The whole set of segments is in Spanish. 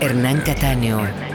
Hernán Cataño.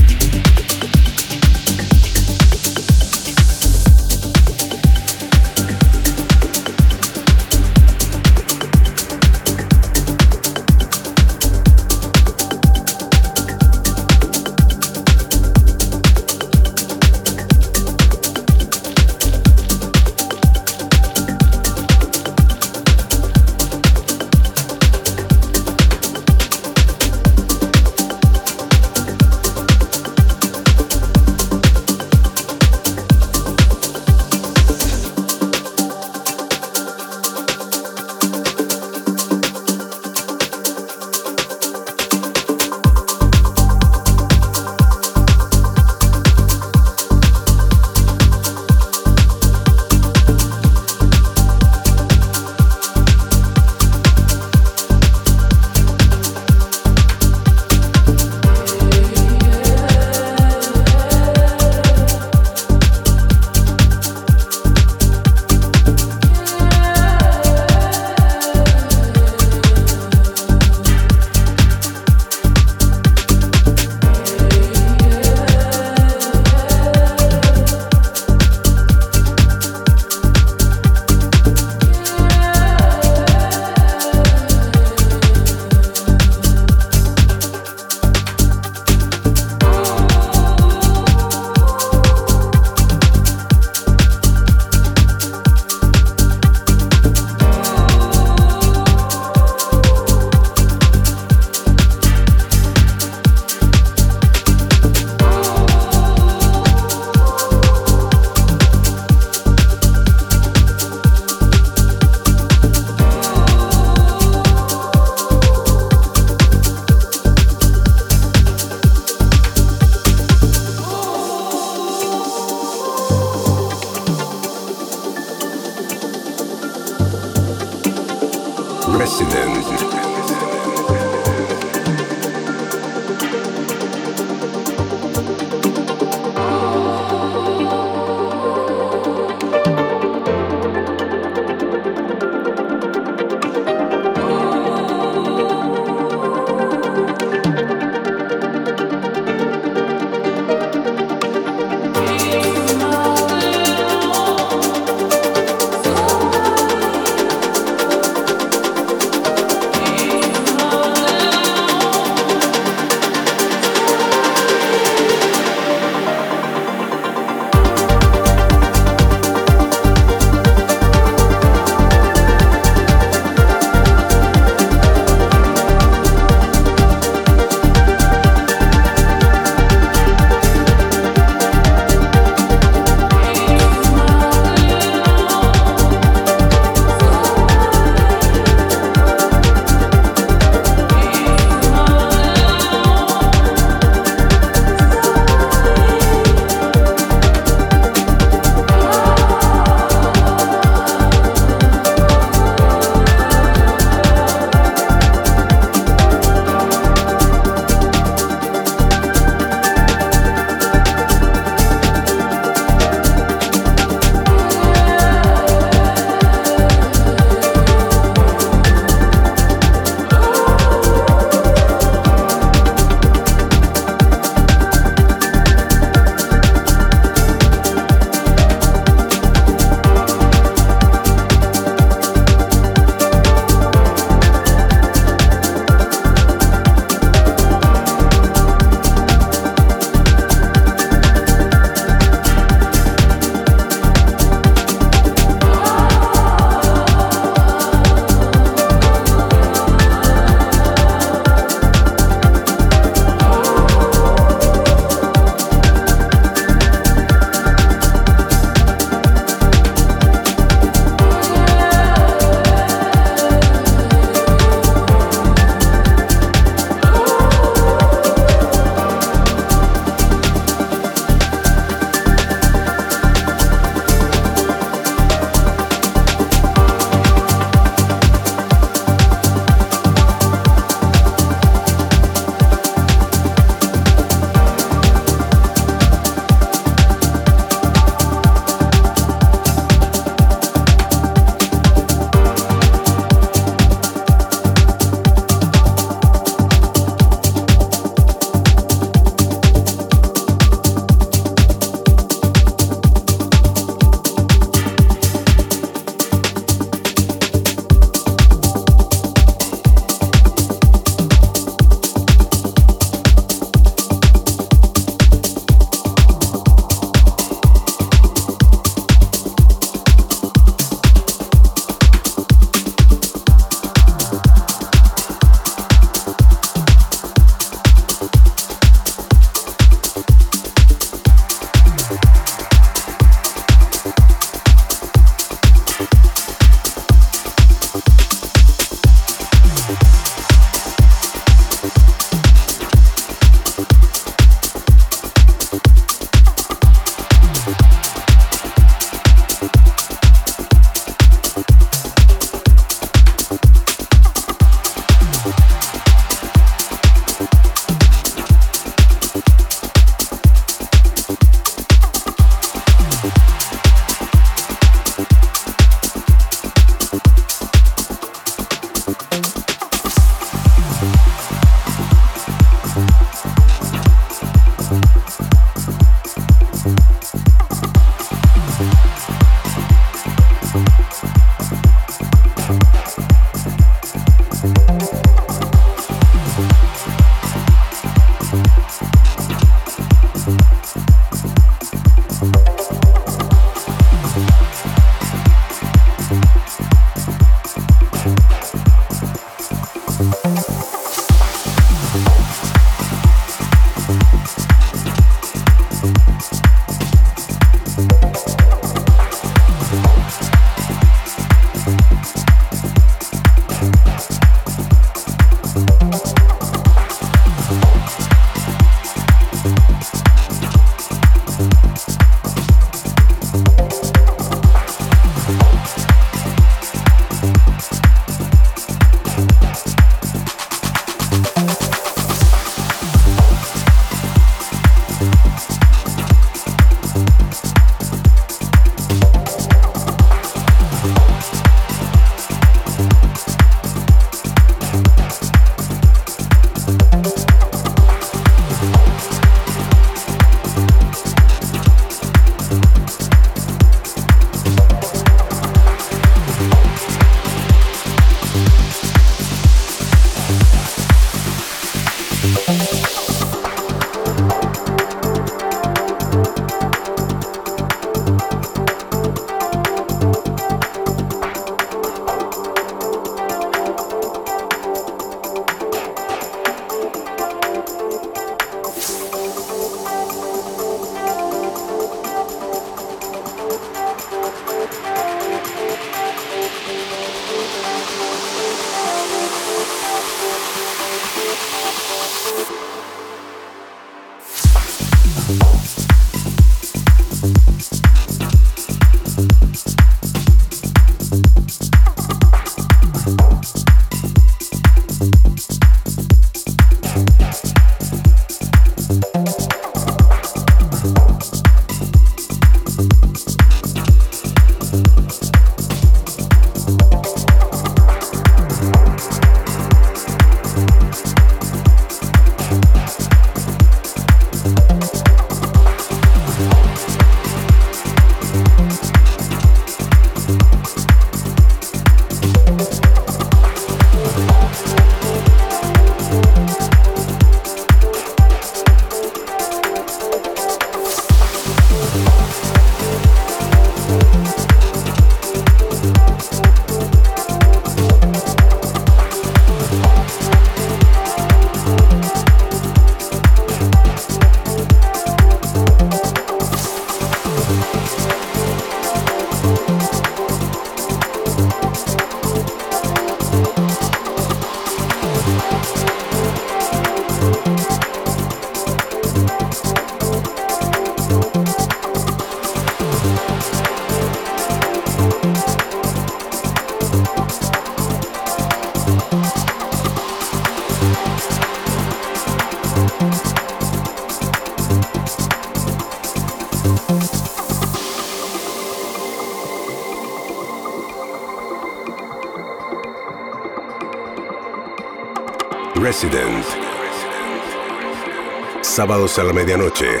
Sábados a la medianoche.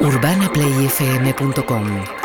UrbanaPlayFM.com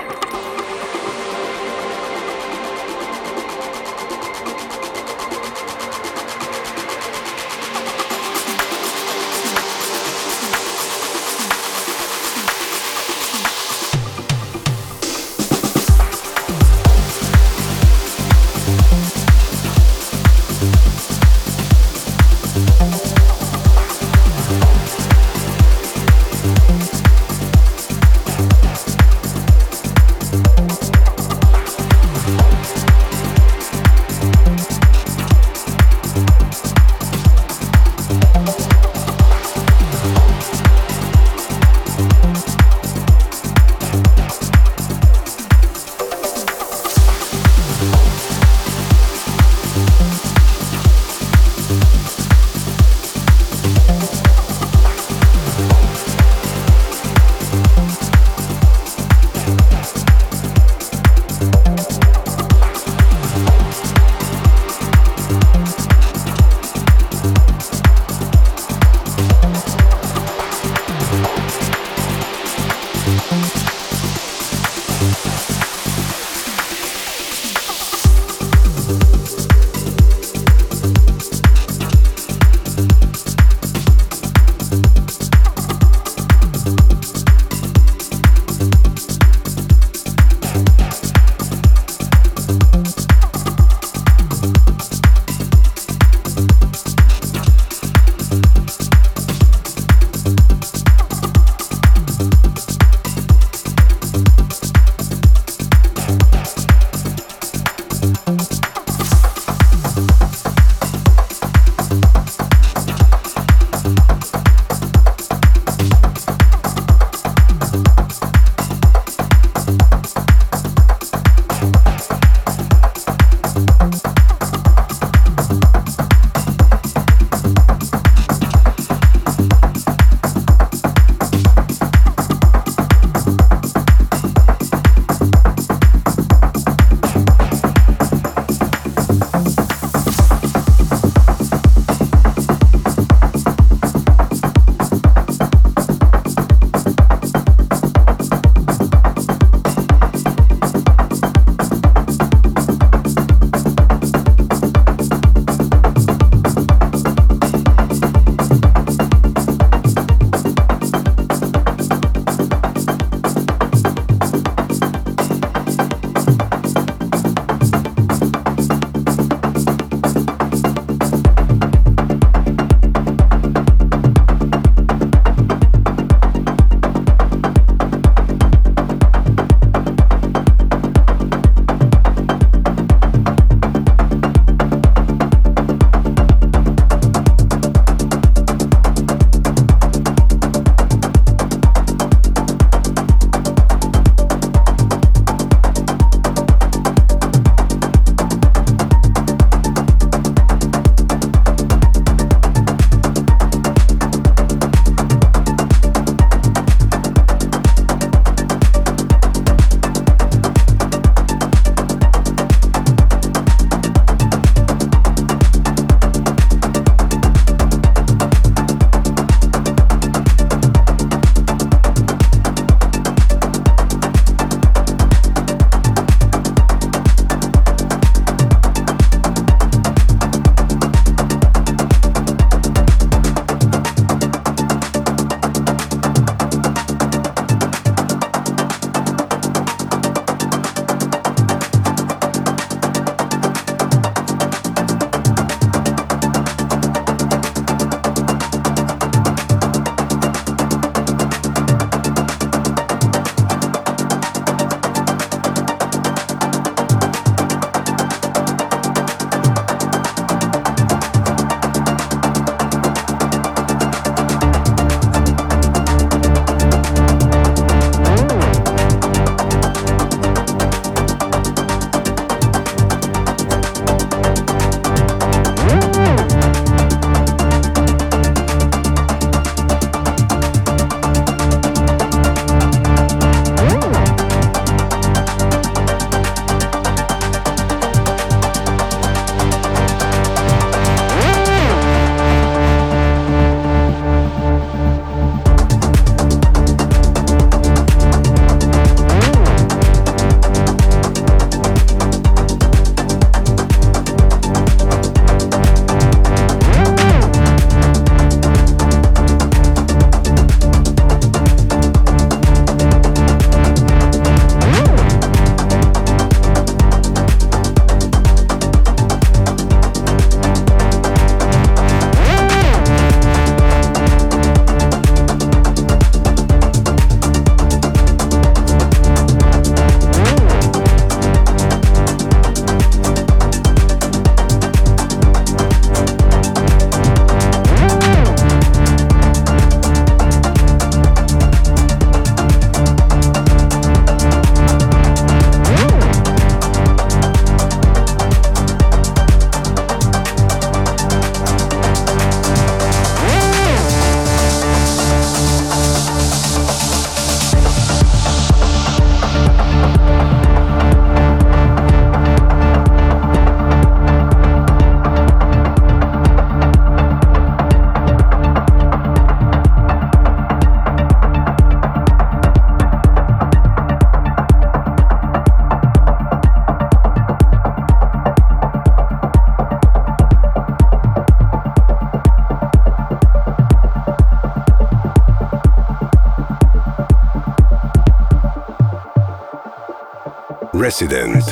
Resident.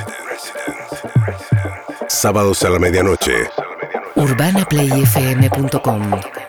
Sábados a la medianoche. UrbanaPlayFM.com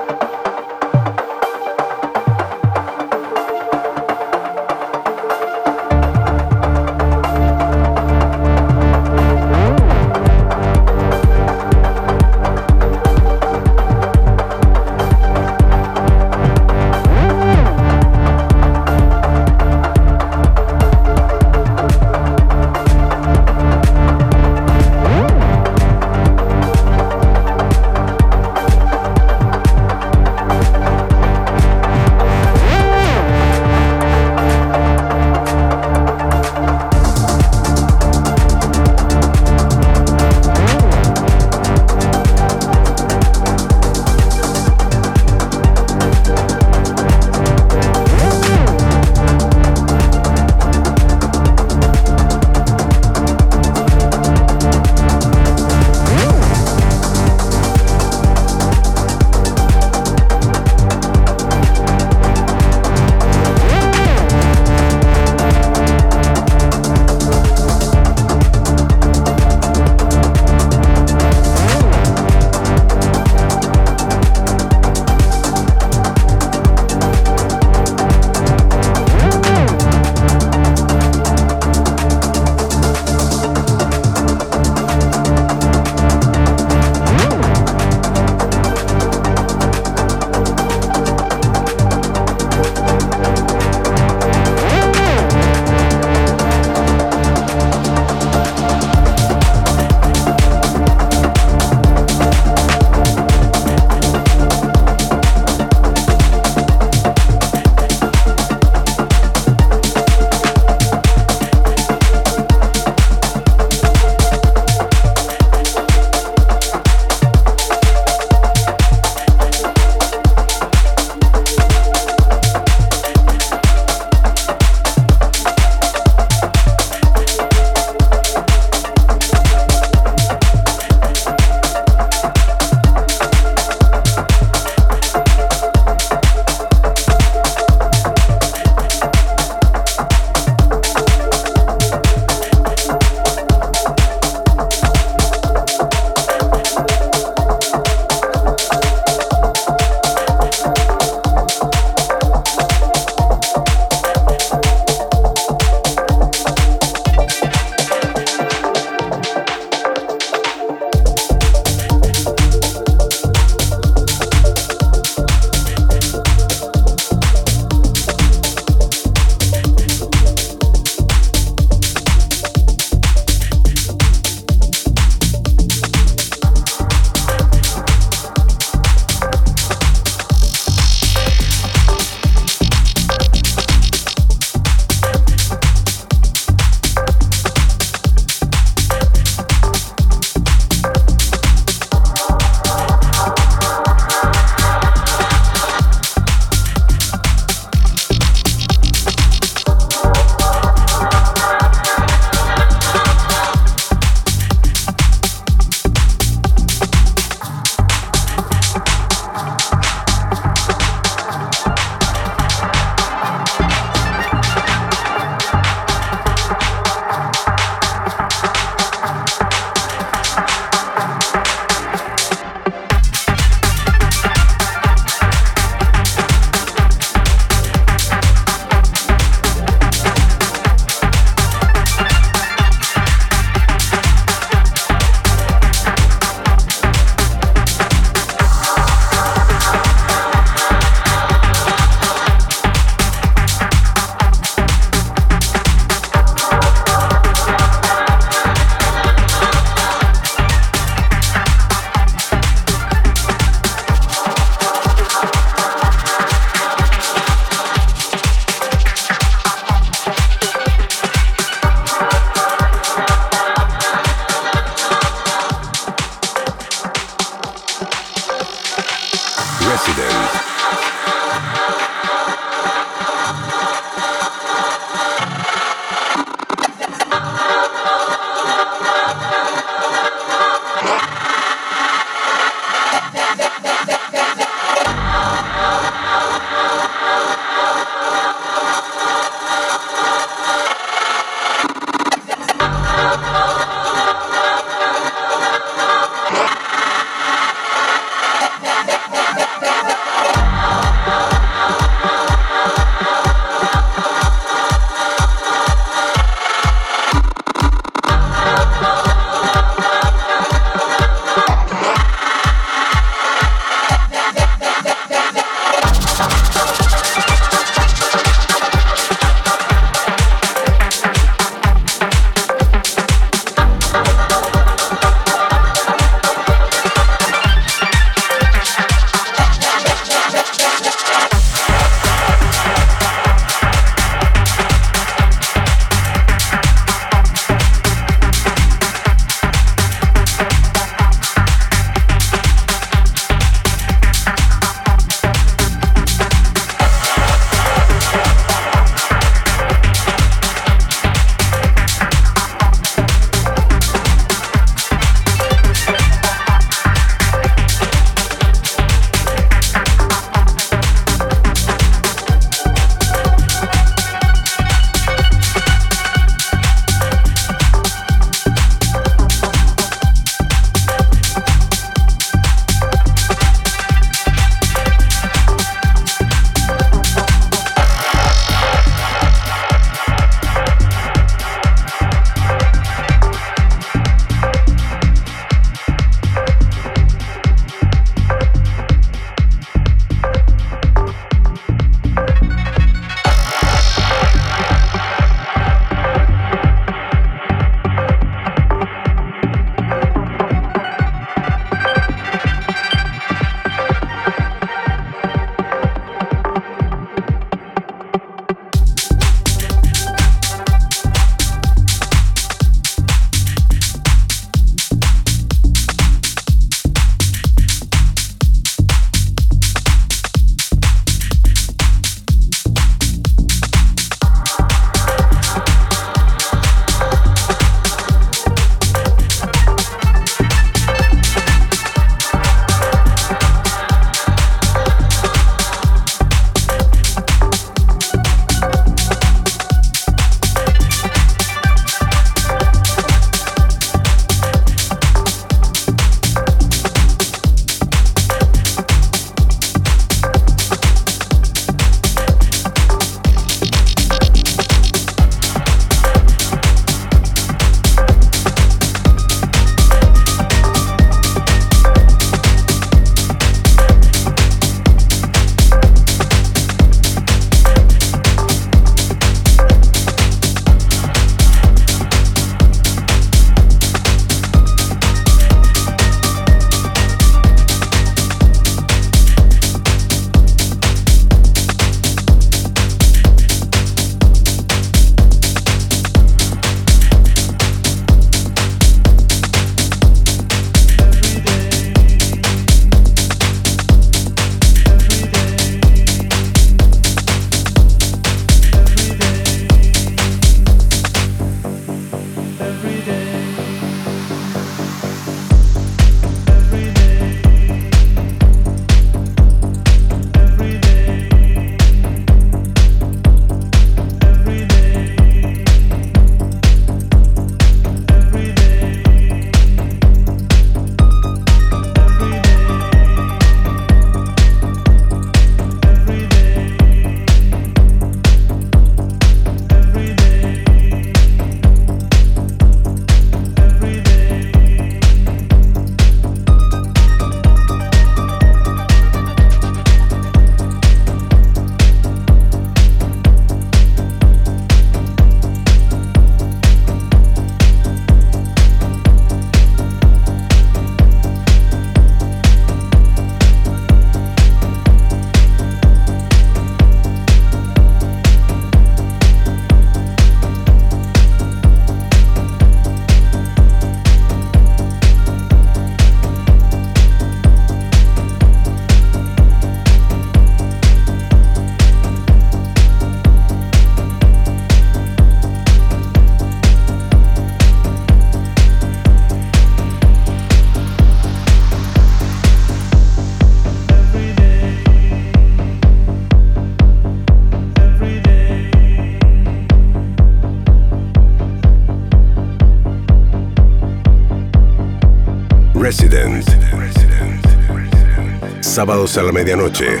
Sábados a la medianoche.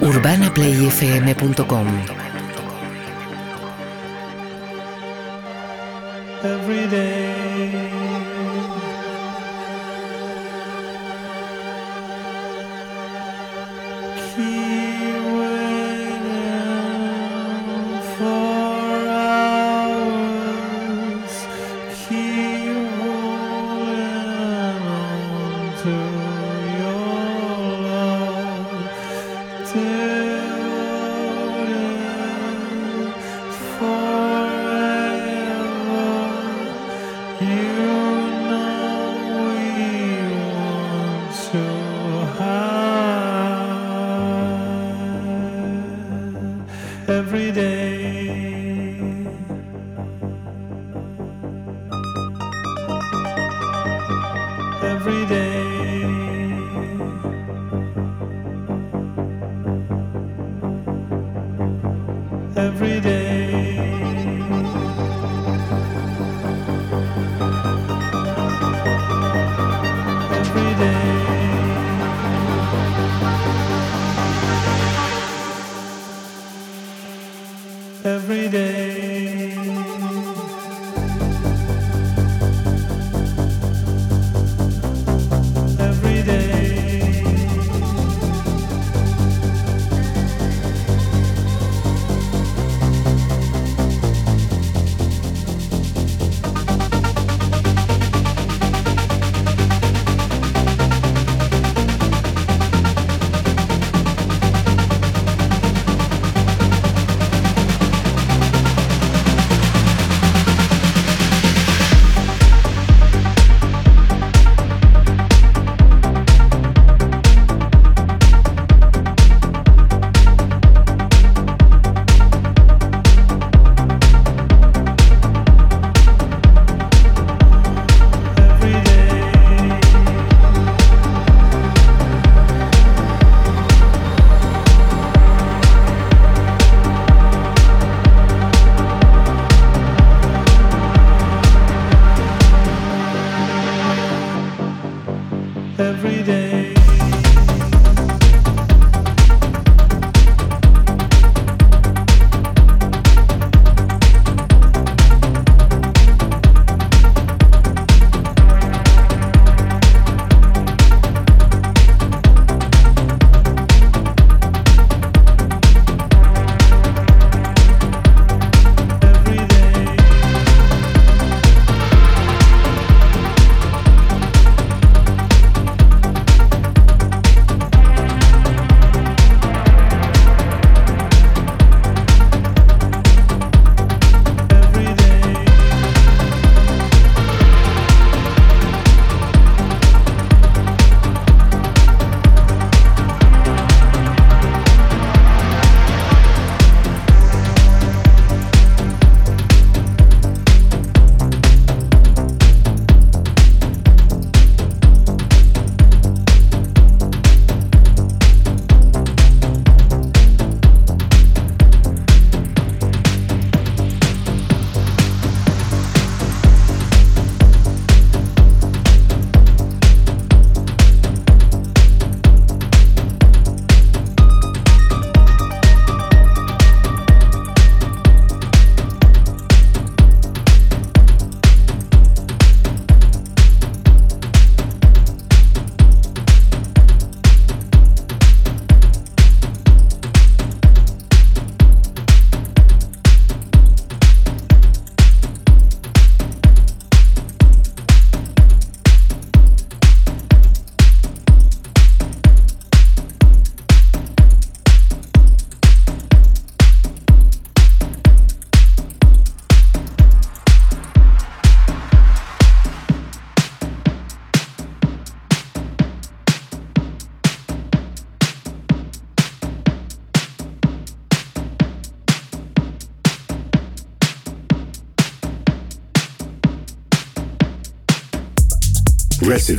UrbanaPlayFM.com every day.